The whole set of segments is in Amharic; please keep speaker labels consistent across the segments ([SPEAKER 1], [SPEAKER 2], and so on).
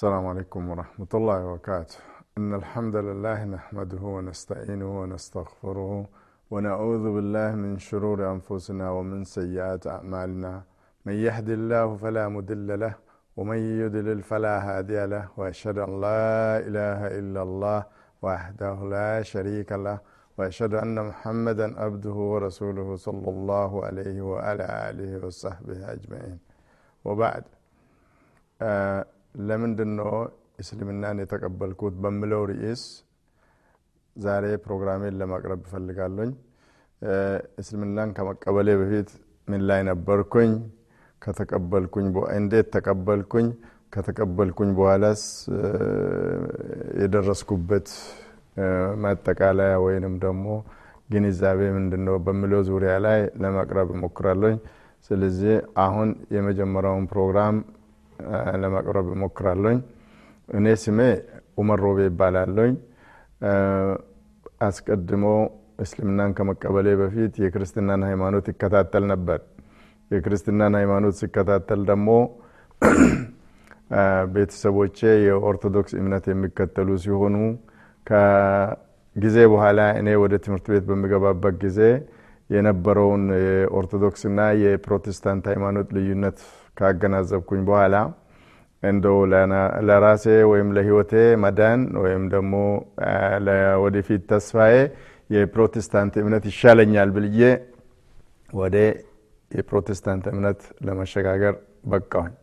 [SPEAKER 1] السلام عليكم ورحمة الله وبركاته. إن الحمد لله نحمده ونستعينه ونستغفره ونعوذ بالله من شرور أنفسنا ومن سيئات أعمالنا. من يهد الله فلا مضل له ومن يضلل فلا هادي له وأشهد أن لا إله إلا الله وحده لا شريك له وأشهد أن محمدا عبده ورسوله صلى الله عليه وعلى آله وصحبه أجمعين. وبعد آه ለምንድን ነው እስልምናን የተቀበልኩት በምለው ርዕስ ዛሬ ፕሮግራሜን ለማቅረብ እፈልጋለኝ እስልምናን ከመቀበሌ በፊት ምን ላይ ነበርኩኝ? ከተቀበልኩኝ እንዴት ተቀበልኩኝ? ከተቀበልኩኝ በኋላስ የደረስኩበት ማጠቃለያ ወይንም ደግሞ ግንዛቤ ምንድን ነው በሚለው ዙሪያ ላይ ለማቅረብ እሞክራለኝ ስለዚህ አሁን የመጀመሪያውን ፕሮግራም ለማቅረብ እሞክራለኝ እኔ ስሜ ኡመር ሮቤ ይባላለኝ አስቀድሞ እስልምናን ከመቀበሌ በፊት የክርስትናን ሃይማኖት ይከታተል ነበር። የክርስትናን ሃይማኖት ሲከታተል ደግሞ ቤተሰቦቼ የኦርቶዶክስ እምነት የሚከተሉ ሲሆኑ ከጊዜ በኋላ እኔ ወደ ትምህርት ቤት በሚገባበት ጊዜ የነበረውን የኦርቶዶክስና የፕሮቴስታንት ሃይማኖት ልዩነት ካገናዘብኩኝ በኋላ እንደው ለራሴ ወይም ለህይወቴ መዳን ወይም ደግሞ ወደፊት ተስፋዬ የፕሮቴስታንት እምነት ይሻለኛል ብልዬ ወደ የፕሮቴስታንት እምነት ለመሸጋገር በቃሁኝ።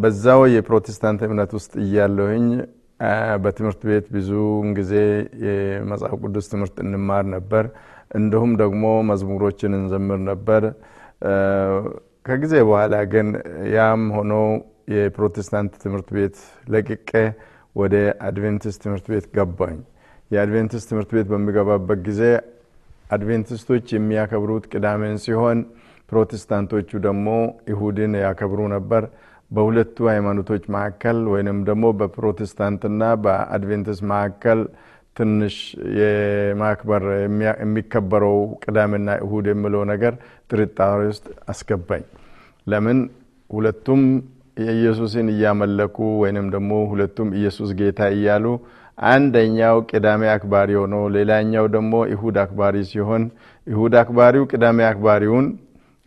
[SPEAKER 1] በዛው የፕሮቴስታንት እምነት ውስጥ እያለሁኝ በትምህርት ቤት ብዙውን ጊዜ የመጽሐፍ ቅዱስ ትምህርት እንማር ነበር። እንዲሁም ደግሞ መዝሙሮችን እንዘምር ነበር ከጊዜ በኋላ ግን ያም ሆኖ የፕሮቴስታንት ትምህርት ቤት ለቅቄ ወደ አድቬንቲስት ትምህርት ቤት ገባኝ። የአድቬንቲስት ትምህርት ቤት በሚገባበት ጊዜ አድቬንቲስቶች የሚያከብሩት ቅዳሜን ሲሆን ፕሮቴስታንቶቹ ደግሞ ይሁድን ያከብሩ ነበር። በሁለቱ ሃይማኖቶች መካከል ወይንም ደግሞ በፕሮቴስታንትና በአድቬንቲስት መካከል ትንሽ የማክበር የሚከበረው ቅዳሜና እሁድ የምለው ነገር ጥርጣሬ ውስጥ አስገባኝ ለምን ሁለቱም የኢየሱስን እያመለኩ ወይንም ደግሞ ሁለቱም ኢየሱስ ጌታ እያሉ አንደኛው ቅዳሜ አክባሪ ሆኖ ሌላኛው ደግሞ ይሁድ አክባሪ ሲሆን ይሁድ አክባሪው ቅዳሜ አክባሪውን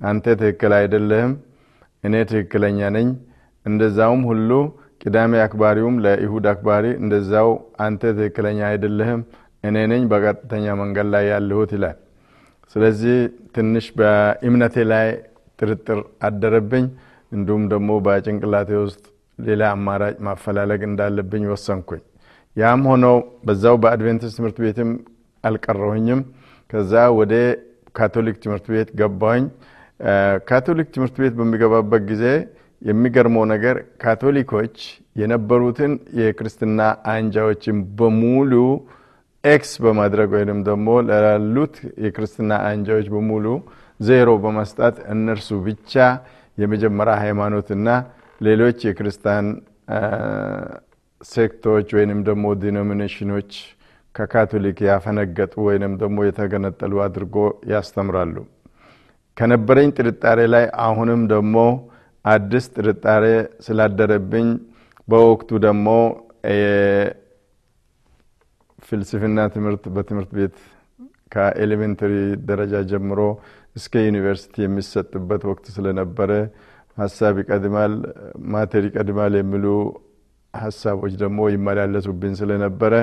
[SPEAKER 1] አንተ ትክክል አይደለህም እኔ ትክክለኛ ነኝ። እንደዛውም ሁሉ ቅዳሜ አክባሪውም ለይሁድ አክባሪ እንደዛው አንተ ትክክለኛ አይደለህም እኔ ነኝ በቀጥተኛ መንገድ ላይ ያለሁት ይላል። ስለዚህ ትንሽ በእምነቴ ላይ ጥርጥር አደረብኝ። እንዲሁም ደግሞ በጭንቅላቴ ውስጥ ሌላ አማራጭ ማፈላለግ እንዳለብኝ ወሰንኩኝ። ያም ሆኖ በዛው በአድቬንቲስት ትምህርት ቤትም አልቀረሁኝም። ከዛ ወደ ካቶሊክ ትምህርት ቤት ገባኝ ካቶሊክ ትምህርት ቤት በምገባበት ጊዜ የሚገርመው ነገር ካቶሊኮች የነበሩትን የክርስትና አንጃዎችን በሙሉ X በማድረግ ወይም ደግሞ ላሉት የክርስትና አንጃዎች በሙሉ ዜሮ በመስጠት እነርሱ ብቻ የመጀመሪያ ሃይማኖትና ሌሎች የክርስቲያን sect ኦች ወይንም ደግሞ denomination ኦች ከካቶሊክ ያፈነገጡ ወይንም ደግሞ የተገነጠሉ አድርጎ ያስተምራሉ። ከነበረኝ ጥርጣሬ ላይ አሁንም ደግሞ አዲስ ጥርጣሬ ስላደረብኝ በወቅቱ ደግሞ ፍልስፍና ትምህርት በትምህርት ቤት ከኤሌሜንተሪ ደረጃ ጀምሮ እስከ ዩኒቨርሲቲ የሚሰጥበት ወቅት ስለነበረ ሀሳብ ይቀድማል ማተር ይቀድማል የሚሉ ሀሳቦች ደግሞ ይመላለሱብኝ ስለነበረ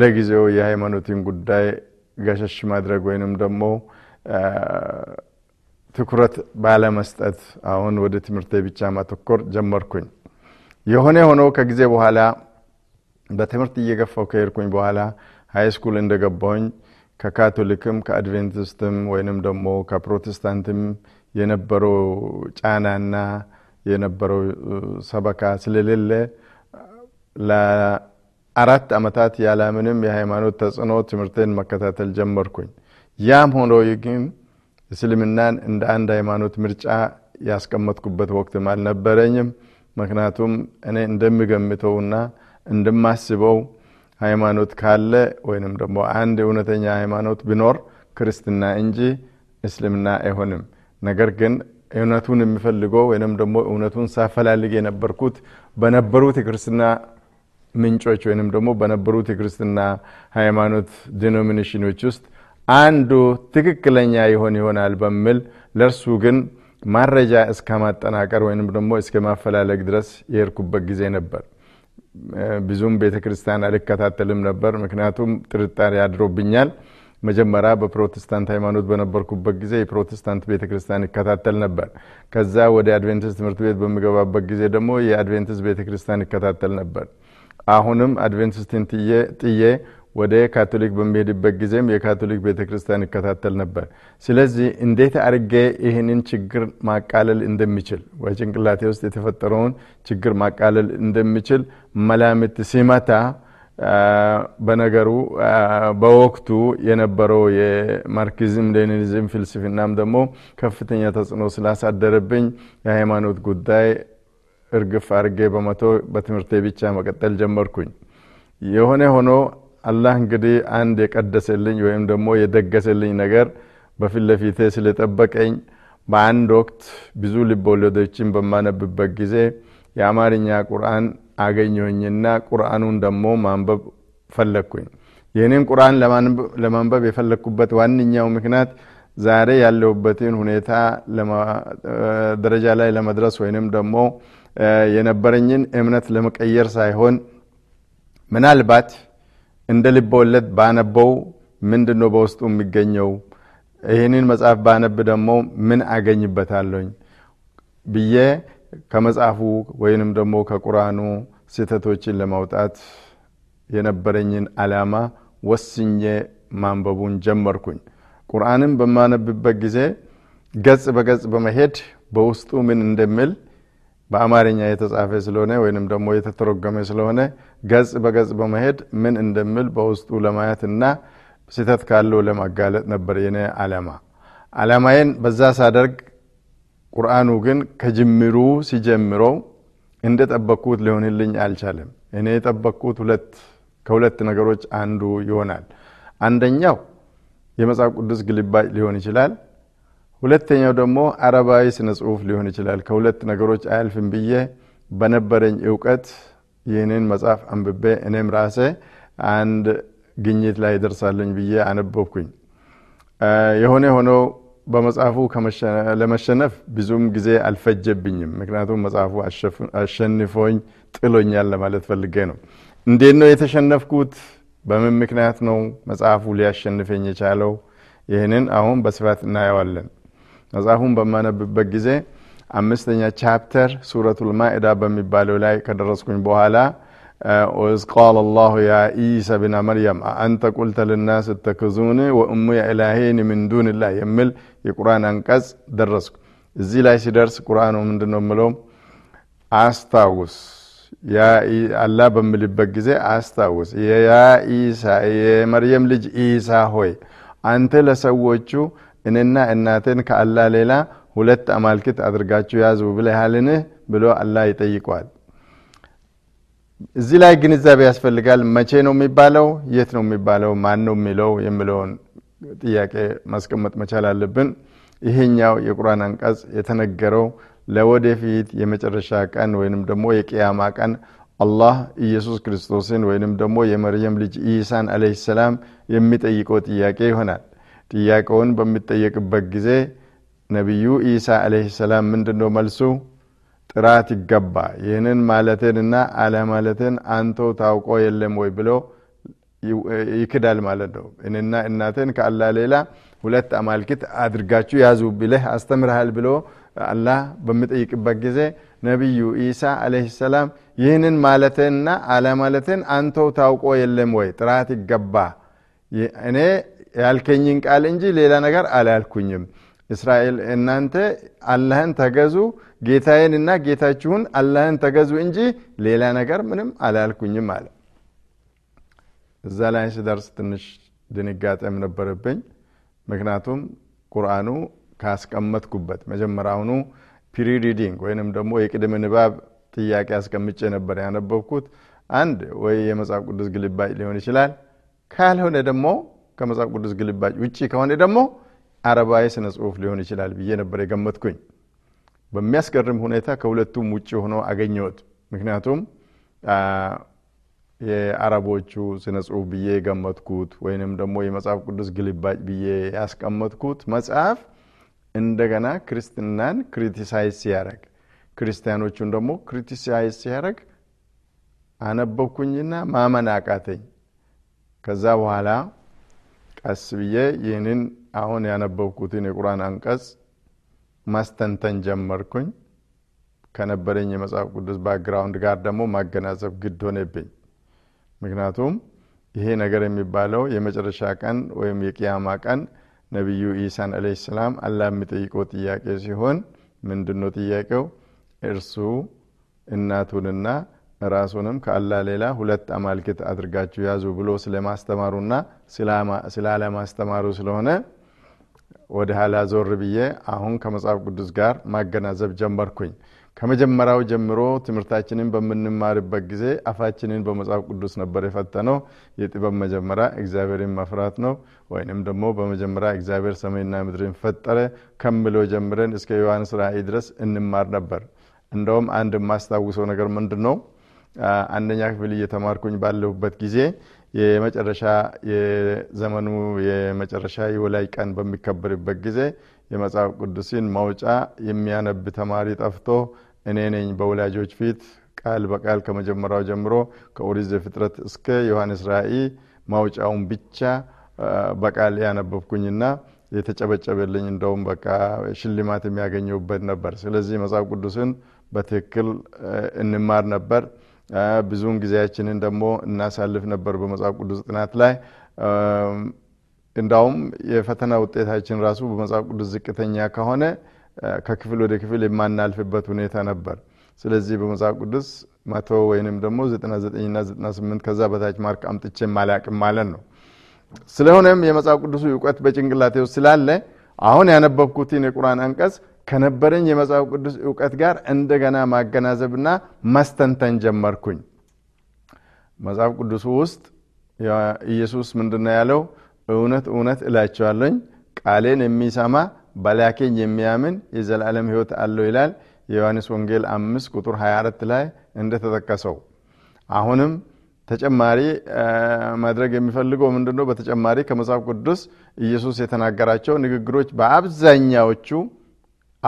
[SPEAKER 1] ለጊዜው የሃይማኖትን ጉዳይ ገሸሽ ማድረግ ወይንም ደግሞ ትኩረት ባለመስጠት አሁን ወደ ትምህርቴ ብቻ ማተኮር ጀመርኩኝ። የሆነ ሆኖ ከጊዜ በኋላ በትምህርት እየገፋው ከሄድኩኝ በኋላ ሀይ ስኩል እንደገባውኝ ከካቶሊክም ከአድቬንቲስትም ወይንም ደግሞ ከፕሮቴስታንትም የነበረው ጫናና የነበረው ሰበካ ስለሌለ ለአራት ዓመታት ያለምንም የሃይማኖት ተጽዕኖ ትምህርቴን መከታተል ጀመርኩኝ። ያም ሆኖ ግን እስልምናን እንደ አንድ ሃይማኖት ምርጫ ያስቀመጥኩበት ወቅትም አልነበረኝም። ምክንያቱም እኔ እንደሚገምተውና እንደማስበው ሃይማኖት ካለ ወይንም ደግሞ አንድ እውነተኛ ሃይማኖት ቢኖር ክርስትና እንጂ እስልምና አይሆንም ነገር ግን እውነቱን የሚፈልገው ወይንም ደግሞ እውነቱን ሳፈላልግ የነበርኩት በነበሩት የክርስትና ምንጮች ወይንም ደግሞ በነበሩት የክርስትና ሃይማኖት ዲኖሚኔሽኖች ውስጥ አንዱ ትክክለኛ ይሆን ይሆናል በሚል ለእርሱ ግን ማረጃ እስከ ማጠናቀር ወይንም ደግሞ እስከ ማፈላለግ ድረስ የሄድኩበት ጊዜ ነበር። ብዙም ቤተ ክርስቲያን አልከታተልም ነበር፣ ምክንያቱም ጥርጣሬ አድሮብኛል። መጀመሪያ በፕሮቴስታንት ሃይማኖት በነበርኩበት ጊዜ የፕሮቴስታንት ቤተ ክርስቲያን ይከታተል ነበር። ከዛ ወደ አድቬንቲስት ትምህርት ቤት በሚገባበት ጊዜ ደግሞ የአድቬንቲስት ቤተ ክርስቲያን ይከታተል ነበር። አሁንም አድቬንቲስትን ጥዬ ወደ ካቶሊክ በሚሄድበት ጊዜም የካቶሊክ ቤተ ክርስቲያን ይከታተል ነበር። ስለዚህ እንዴት አድርጌ ይህንን ችግር ማቃለል እንደሚችል ወይ ጭንቅላቴ ውስጥ የተፈጠረውን ችግር ማቃለል እንደሚችል መላምት ሲመታ በነገሩ በወቅቱ የነበረው የማርክሲዝም ሌኒኒዝም ፍልስፍናም ደግሞ ከፍተኛ ተጽዕኖ ስላሳደረብኝ የሃይማኖት ጉዳይ እርግፍ አድርጌ በመቶ በትምህርቴ ብቻ መቀጠል ጀመርኩኝ። የሆነ ሆኖ አላህ እንግዲህ አንድ የቀደሰልኝ ወይም ደግሞ የደገሰልኝ ነገር በፊት ለፊቴ ስለጠበቀኝ በአንድ ወቅት ብዙ ልቦለዶችን በማነብበት ጊዜ የአማርኛ ቁርአን አገኘሁኝና ቁርአኑን ደግሞ ማንበብ ፈለግኩኝ። ይህንን ቁርአን ለማንበብ የፈለግኩበት ዋነኛው ምክንያት ዛሬ ያለሁበትን ሁኔታ ደረጃ ላይ ለመድረስ ወይንም ደግሞ የነበረኝን እምነት ለመቀየር ሳይሆን ምናልባት እንደ ልቦወለድ ባነበው ምንድን ነው በውስጡ የሚገኘው፣ ይህንን መጽሐፍ ባነብ ደግሞ ምን አገኝበታለኝ ብዬ ከመጽሐፉ ወይንም ደግሞ ከቁርአኑ ስህተቶችን ለማውጣት የነበረኝን አላማ ወስኜ ማንበቡን ጀመርኩኝ። ቁርአንን በማነብበት ጊዜ ገጽ በገጽ በመሄድ በውስጡ ምን እንደሚል በአማርኛ የተጻፈ ስለሆነ ወይንም ደግሞ የተተረጎመ ስለሆነ ገጽ በገጽ በመሄድ ምን እንደሚል በውስጡ ለማየት እና ስህተት ካለው ለማጋለጥ ነበር የኔ አላማ። አላማዬን በዛ ሳደርግ ቁርአኑ ግን ከጅምሩ ሲጀምረው እንደ ጠበቅኩት ሊሆንልኝ አልቻለም። እኔ የጠበቅኩት ሁለት ከሁለት ነገሮች አንዱ ይሆናል። አንደኛው የመጽሐፍ ቅዱስ ግልባጭ ሊሆን ይችላል። ሁለተኛው ደግሞ አረባዊ ስነ ጽሁፍ ሊሆን ይችላል። ከሁለት ነገሮች አያልፍም ብዬ በነበረኝ እውቀት ይህንን መጽሐፍ አንብቤ እኔም ራሴ አንድ ግኝት ላይ ደርሳለኝ ብዬ አነበብኩኝ። የሆነ ሆኖ በመጽሐፉ ለመሸነፍ ብዙም ጊዜ አልፈጀብኝም። ምክንያቱም መጽሐፉ አሸንፎኝ ጥሎኛል ለማለት ፈልጌ ነው። እንዴት ነው የተሸነፍኩት? በምን ምክንያት ነው መጽሐፉ ሊያሸንፈኝ የቻለው? ይህንን አሁን በስፋት እናየዋለን። መጽሐፉን በማነብበት ጊዜ አምስተኛ chapter ሱረቱል ማኢዳ በሚባለው ላይ ከደረስኩኝ በኋላ وإذ قال الله يا عيسى ابن مريم أأنت قلت للناس اتخذوني وأمي إلهين من دون الله የሚል የቁርአን አንቀጽ ደረስኩ። እዚህ ላይ ሲደርስ ቁርአኑ ምንድን ነው የምለው? አስታውስ አላህ በምልበት ጊዜ አስታውስ يا عيسى የመርየም ልጅ ኢሳ ሆይ አንተ ለሰዎቹ እኔና እናቴን ከአላህ ሌላ ሁለት አማልክት አድርጋችሁ ያዙ ብለሃልን ብሎ አላህ ይጠይቀዋል። እዚህ ላይ ግንዛቤ ያስፈልጋል። መቼ ነው የሚባለው? የት ነው የሚባለው? ማን ነው የሚለው የሚለውን ጥያቄ ማስቀመጥ መቻል አለብን። ይሄኛው የቁርአን አንቀጽ የተነገረው ለወደፊት የመጨረሻ ቀን ወይንም ደግሞ የቅያማ ቀን አላህ ኢየሱስ ክርስቶስን ወይንም ደግሞ የመርየም ልጅ ኢሳን አለይሂ ሰላም የሚጠይቀው ጥያቄ ይሆናል። ጥያቄውን በሚጠየቅበት ጊዜ ነቢዩ ኢሳ አለይሂ ሰላም ምንድን ነው መልሱ? ጥራት ይገባ ይህንን ማለትንና አለማለትን አንተው ታውቆ የለም ወይ ብሎ ይክዳል ማለት ነው። እኔና እናቴን ከአላህ ሌላ ሁለት አማልክት አድርጋችሁ ያዙ ብለህ አስተምርሃል ብሎ አላህ በሚጠይቅበት ጊዜ ነቢዩ ኢሳ አለይሂ ሰላም ይህንን ማለትንና አለማለትን አንተው ታውቆ የለም ወይ ጥራት ይገባ እኔ ያልከኝን ቃል እንጂ ሌላ ነገር አላልኩኝም። እስራኤል እናንተ አላህን ተገዙ ጌታዬን እና ጌታችሁን አላህን ተገዙ እንጂ ሌላ ነገር ምንም አላልኩኝም አለ። እዛ ላይ ስደርስ ትንሽ ድንጋጤም ነበረብኝ። ምክንያቱም ቁርአኑ ካስቀመጥኩበት መጀመሪያውኑ pre reading ወይንም ደግሞ የቅድመ ንባብ ጥያቄ አስቀምጬ ነበር ያነበብኩት። አንድ ወይ የመጽሐፍ ቅዱስ ግልባጭ ሊሆን ይችላል፣ ካልሆነ ደግሞ ከመጽሐፍ ቅዱስ ግልባጭ ውጭ ከሆነ ደግሞ አረባዊ ስነ ጽሁፍ ሊሆን ይችላል ብዬ ነበር የገመትኩኝ። በሚያስገርም ሁኔታ ከሁለቱም ውጭ ሆኖ አገኘሁት። ምክንያቱም የአረቦቹ ስነ ጽሁፍ ብዬ የገመትኩት ወይንም ደግሞ የመጽሐፍ ቅዱስ ግልባጭ ብዬ ያስቀመጥኩት መጽሐፍ እንደገና ክርስትናን criticize ሲያደረግ ክርስቲያኖቹን ደግሞ criticize ሲያደረግ አነበብኩኝና ማመን አቃተኝ። ከዛ በኋላ ቀስ ብዬ ይህንን አሁን ያነበብኩትን የቁርአን አንቀጽ ማስተንተን ጀመርኩኝ። ከነበረኝ የመጽሐፍ ቅዱስ background ጋር ደግሞ ማገናዘብ ግድ ሆነብኝ። ምክንያቱም ይሄ ነገር የሚባለው የመጨረሻ ቀን ወይም የቅያማ ቀን ነቢዩ ኢሳን አለይሂ ሰላም አላህ የሚጠይቀው ጥያቄ ሲሆን ምንድን ነው ጥያቄው? እርሱ እናቱንና ራሱንም ከአላህ ሌላ ሁለት አማልክት አድርጋችሁ ያዙ ብሎ ስለማስተማሩና ስላለማስተማሩ ስለሆነ ወደ ኋላ ዞር ብዬ አሁን ከመጽሐፍ ቅዱስ ጋር ማገናዘብ ጀመርኩኝ። ከመጀመሪያው ጀምሮ ትምህርታችንን በምንማርበት ጊዜ አፋችንን በመጽሐፍ ቅዱስ ነበር የፈተነው። የጥበብ መጀመሪያ እግዚአብሔርን መፍራት ነው፣ ወይንም ደግሞ በመጀመሪያ እግዚአብሔር ሰማይና ምድርን ፈጠረ ከምለው ጀምረን እስከ ዮሐንስ ራእይ ድረስ እንማር ነበር። እንደውም አንድ የማስታውሰው ነገር ምንድን ነው? አንደኛ ክፍል እየተማርኩኝ ባለሁበት ጊዜ የመጨረሻ የዘመኑ የመጨረሻ የወላይ ቀን በሚከበርበት ጊዜ የመጽሐፍ ቅዱስን ማውጫ የሚያነብ ተማሪ ጠፍቶ እኔ ነኝ በወላጆች ፊት ቃል በቃል ከመጀመሪያው ጀምሮ ከኦሪት ዘፍጥረት እስከ ዮሐንስ ራእይ ማውጫውን ብቻ በቃል ያነበብኩኝና የተጨበጨበልኝ እንደውም በቃ ሽልማት የሚያገኘውበት ነበር። ስለዚህ መጽሐፍ ቅዱስን በትክክል እንማር ነበር። ብዙውን ጊዜያችንን ደግሞ እናሳልፍ ነበር በመጽሐፍ ቅዱስ ጥናት ላይ። እንዳውም የፈተና ውጤታችን ራሱ በመጽሐፍ ቅዱስ ዝቅተኛ ከሆነ ከክፍል ወደ ክፍል የማናልፍበት ሁኔታ ነበር። ስለዚህ በመጽሐፍ ቅዱስ መቶ ወይንም ደግሞ ዘጠና ዘጠኝና ዘጠና ስምንት ከዛ በታች ማርክ አምጥቼ ማላቅም ማለት ነው። ስለሆነም የመጽሐፍ ቅዱሱ እውቀት በጭንቅላቴ ውስጥ ስላለ አሁን ያነበብኩትን የቁርአን አንቀጽ ከነበረኝ የመጽሐፍ ቅዱስ እውቀት ጋር እንደገና ማገናዘብና ማስተንተን ጀመርኩኝ። መጽሐፍ ቅዱሱ ውስጥ ኢየሱስ ምንድነው ያለው? እውነት እውነት እላቸዋለኝ ቃሌን የሚሰማ በላኬኝ የሚያምን የዘላለም ሕይወት አለው ይላል። የዮሐንስ ወንጌል አምስት ቁጥር 24 ላይ እንደተጠቀሰው አሁንም ተጨማሪ ማድረግ የሚፈልገው ምንድን ነው? በተጨማሪ ከመጽሐፍ ቅዱስ ኢየሱስ የተናገራቸው ንግግሮች በአብዛኛዎቹ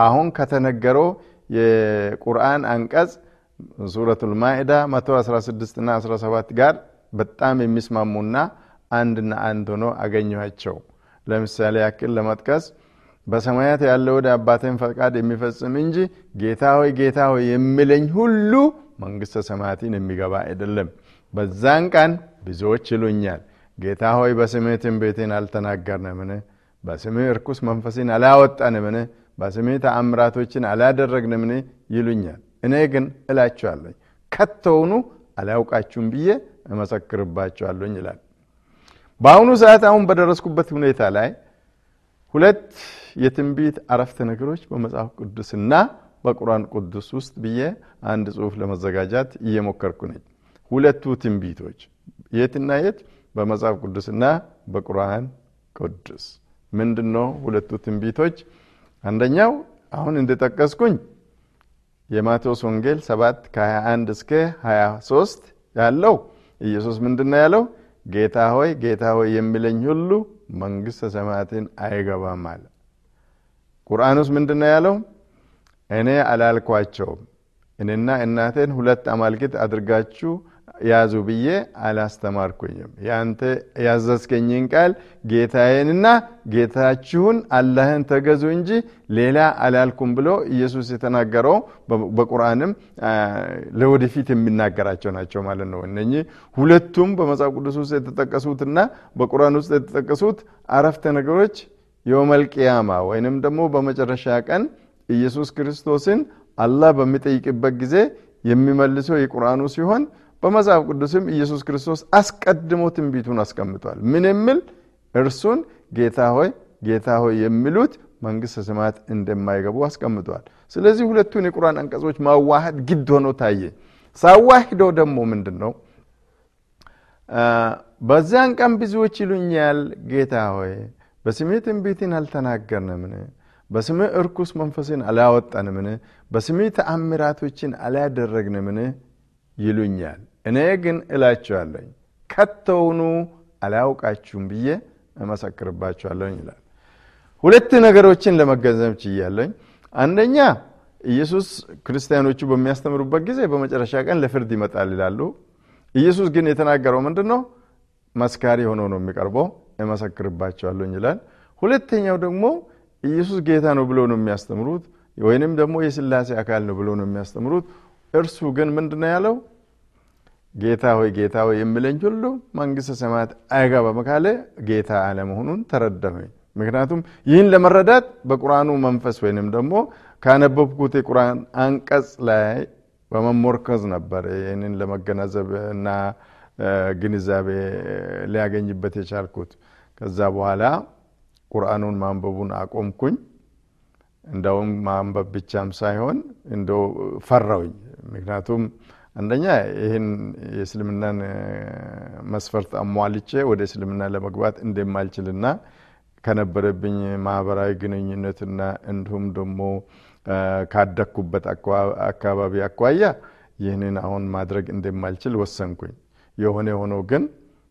[SPEAKER 1] አሁን ከተነገረው የቁርአን አንቀጽ ሱረቱል ማኢዳ 116 እና 17 ጋር በጣም የሚስማሙና አንድና አንድ ሆኖ አገኘኋቸው። ለምሳሌ ያክል ለመጥቀስ በሰማያት ያለው ወደ አባቴን ፈቃድ የሚፈጽም እንጂ ጌታ ሆይ ጌታ ሆይ የሚለኝ ሁሉ መንግስተ ሰማያትን የሚገባ አይደለም። በዛን ቀን ብዙዎች ይሉኛል፣ ጌታ ሆይ በስምህ ትንቢትን አልተናገርንምን? በስምህ እርኩስ መንፈስን አላወጣንምን? በስምህ ተአምራቶችን አላደረግንምን? ይሉኛል። እኔ ግን እላችኋለሁ ከቶውኑ አላውቃችሁም ብዬ እመሰክርባችኋለሁኝ ይላል። በአሁኑ ሰዓት አሁን በደረስኩበት ሁኔታ ላይ ሁለት የትንቢት አረፍተ ነገሮች በመጽሐፍ ቅዱስና በቁርአን ቅዱስ ውስጥ ብዬ አንድ ጽሁፍ ለመዘጋጃት እየሞከርኩ ነኝ። ሁለቱ ትንቢቶች የትና የት? በመጽሐፍ ቅዱስና በቁርአን ቅዱስ። ምንድን ነው ሁለቱ ትንቢቶች? አንደኛው አሁን እንደጠቀስኩኝ የማቴዎስ ወንጌል 7 ከ21 እስከ 23 ያለው ኢየሱስ ምንድን ያለው? ጌታ ሆይ ጌታ ሆይ የሚለኝ ሁሉ መንግስተ ሰማያትን አይገባም አለ። ቁርአን ውስጥ ምንድን ያለው? እኔ አላልኳቸውም እኔና እናቴን ሁለት አማልክት አድርጋችሁ ያዙ ብዬ አላስተማርኩኝም። ያንተ ያዘዝከኝን ቃል ጌታዬንና ጌታችሁን አላህን ተገዙ እንጂ ሌላ አላልኩም ብሎ ኢየሱስ የተናገረው በቁርአንም ለወደፊት የሚናገራቸው ናቸው ማለት ነው። እነኚህ ሁለቱም በመጽሐፍ ቅዱስ ውስጥ የተጠቀሱትና በቁርአን ውስጥ የተጠቀሱት አረፍተ ነገሮች የውመል ቂያማ ወይንም ደግሞ በመጨረሻ ቀን ኢየሱስ ክርስቶስን አላህ በሚጠይቅበት ጊዜ የሚመልሰው የቁርአኑ ሲሆን በመጽሐፍ ቅዱስም ኢየሱስ ክርስቶስ አስቀድሞ ትንቢቱን አስቀምጧል። ምን የሚል እርሱን ጌታ ሆይ ጌታ ሆይ የሚሉት መንግስተ ሰማያት እንደማይገቡ አስቀምጧል። ስለዚህ ሁለቱን የቁርአን አንቀጾች ማዋሃድ ግድ ሆኖ ታየ። ሳዋሂደው ደግሞ ምንድን ነው በዚያን ቀን ብዙዎች ይሉኛል ጌታ ሆይ በስሜ ትንቢትን አልተናገርንምን? በስምህ እርኩስ መንፈስን አላወጣንምን በስምህ ተአምራቶችን አላደረግንምን ይሉኛል እኔ ግን እላቸዋለኝ ከተውኑ አላውቃችሁም ብዬ እመሰክርባቸዋለኝ ይላል። ሁለት ነገሮችን ለመገንዘብ ችያለኝ አንደኛ ኢየሱስ ክርስቲያኖቹ በሚያስተምሩበት ጊዜ በመጨረሻ ቀን ለፍርድ ይመጣል ይላሉ። ኢየሱስ ግን የተናገረው ምንድን ነው መስካሪ ሆኖ ነው የሚቀርበው እመሰክርባቸዋለኝ ይላል። ሁለተኛው ደግሞ ኢየሱስ ጌታ ነው ብሎ ነው የሚያስተምሩት ወይንም ደግሞ የስላሴ አካል ነው ብሎ ነው የሚያስተምሩት። እርሱ ግን ምንድነው ያለው ጌታ ሆይ ጌታ ሆይ የሚለኝ ሁሉ መንግስተ ሰማያት አይገባም ካለ ጌታ አለመሆኑን ተረዳሁኝ። ምክንያቱም ይህን ለመረዳት በቁርአኑ መንፈስ ወይንም ደግሞ ካነበብኩት የቁርአን አንቀጽ ላይ በመሞርከዝ ነበር ይህንን ለመገናዘብ እና ግንዛቤ ሊያገኝበት የቻልኩት። ከዛ በኋላ ቁርአኑን ማንበቡን አቆምኩኝ። እንደውም ማንበብ ብቻም ሳይሆን እንደ ፈራውኝ ምክንያቱም አንደኛ ይህን የእስልምናን መስፈርት አሟልቼ ወደ እስልምና ለመግባት እንደማልችልና ከነበረብኝ ማህበራዊ ግንኙነትና እንዲሁም ደግሞ ካደግኩበት አካባቢ አኳያ ይህንን አሁን ማድረግ እንደማልችል ወሰንኩኝ። የሆነ ሆኖ ግን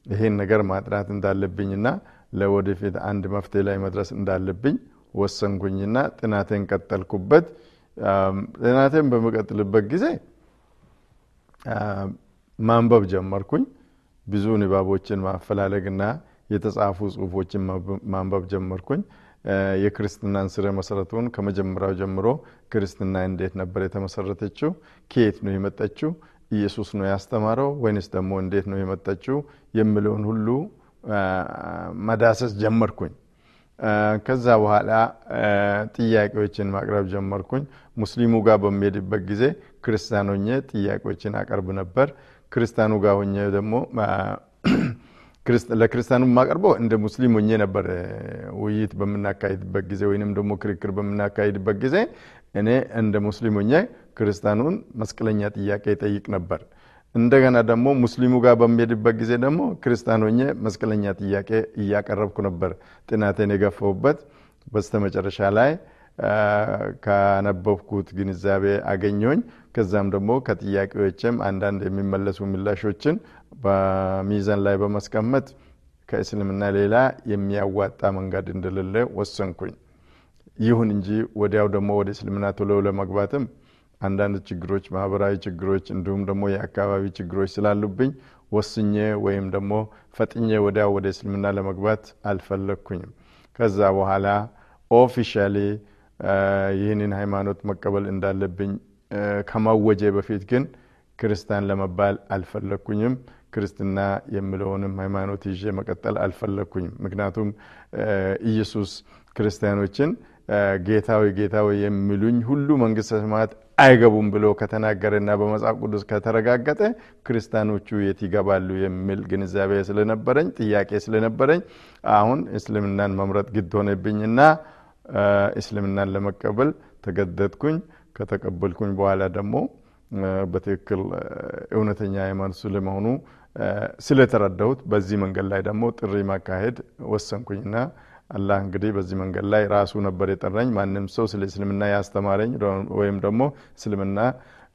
[SPEAKER 1] ይህን ነገር ማጥራት እንዳለብኝና ለወደፊት አንድ መፍትሄ ላይ መድረስ እንዳለብኝ ወሰንኩኝና ጥናቴን ቀጠልኩበት። ጥናቴን በመቀጥልበት ጊዜ ማንበብ ጀመርኩኝ። ብዙ ንባቦችን ማፈላለግና የተጻፉ ጽሁፎችን ማንበብ ጀመርኩኝ። የክርስትናን ስረ መሰረቱን ከመጀመሪያው ጀምሮ ክርስትና እንዴት ነበር የተመሰረተችው? ከየት ነው የመጠችው ኢየሱስ ነው ያስተማረው ወይንስ ደግሞ እንዴት ነው የመጠችው የሚለውን ሁሉ መዳሰስ ጀመርኩኝ። ከዛ በኋላ ጥያቄዎችን ማቅረብ ጀመርኩኝ። ሙስሊሙ ጋር በሚሄድበት ጊዜ ክርስቲያን ሆኜ ጥያቄዎችን አቀርብ ነበር። ክርስቲያኑ ጋር ሆኜ ደግሞ ለክርስቲያኑ የማቀርበው እንደ ሙስሊም ሆኜ ነበር። ውይይት በምናካሄድበት ጊዜ ወይንም ደግሞ ክርክር በምናካሄድበት ጊዜ እኔ እንደ ሙስሊም ሆኜ ክርስቲያኑን መስቀለኛ ጥያቄ ይጠይቅ ነበር። እንደገና ደግሞ ሙስሊሙ ጋር በሚሄድበት ጊዜ ደግሞ ክርስቲያን ሆኜ መስቀለኛ ጥያቄ እያቀረብኩ ነበር። ጥናቴን የገፈውበት በስተመጨረሻ ላይ ካነበብኩት ግንዛቤ አገኘሁኝ ከዛም ደግሞ ከጥያቄዎችም አንዳንድ የሚመለሱ ምላሾችን በሚዛን ላይ በማስቀመጥ ከእስልምና ሌላ የሚያዋጣ መንገድ እንደሌለ ወሰንኩኝ። ይሁን እንጂ ወዲያው ደግሞ ወደ እስልምና ቶሎ ለመግባትም አንዳንድ ችግሮች ማህበራዊ ችግሮች እንዲሁም ደግሞ የአካባቢ ችግሮች ስላሉብኝ ወስኜ ወይም ደግሞ ፈጥኜ ወዲያው ወደ እስልምና ለመግባት አልፈለግኩኝም። ከዛ በኋላ ኦፊሻሊ ይህንን ሃይማኖት መቀበል እንዳለብኝ ከማወጀ በፊት ግን ክርስቲያን ለመባል አልፈለግኩኝም ክርስትና የሚለውንም ሃይማኖት ይዤ መቀጠል አልፈለግኩኝም ምክንያቱም ኢየሱስ ክርስቲያኖችን ጌታዊ ጌታዊ የሚሉኝ ሁሉ መንግስተ ሰማያት አይገቡም ብሎ ከተናገረና በመጽሐፍ ቅዱስ ከተረጋገጠ ክርስቲያኖቹ የት ይገባሉ የሚል ግንዛቤ ስለነበረኝ ጥያቄ ስለነበረኝ አሁን እስልምናን መምረጥ ግድ ሆነብኝና እስልምናን ለመቀበል ተገደድኩኝ ከተቀበልኩኝ በኋላ ደግሞ በትክክል እውነተኛ ሃይማኖት ስለመሆኑ ስለተረዳሁት በዚህ መንገድ ላይ ደግሞ ጥሪ ማካሄድ ወሰንኩኝና አላህ እንግዲህ በዚህ መንገድ ላይ ራሱ ነበር የጠራኝ። ማንም ሰው ስለ እስልምና ያስተማረኝ ወይም ደግሞ እስልምና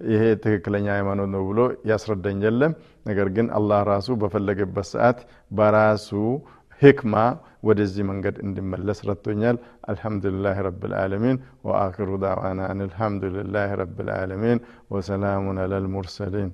[SPEAKER 1] ይሄ ትክክለኛ ሃይማኖት ነው ብሎ ያስረዳኝ የለም። ነገር ግን አላህ ራሱ በፈለገበት ሰዓት በራሱ ህክማ ወደዚህ መንገድ እንዲመለስ ረድቶኛል አልሐምዱሊላህ ረብልዓለሚን ወአክሩ ዳዕዋና አን አልሐምዱሊላህ ረብልዓለሚን ወሰላሙን አላ ልሙርሰሊን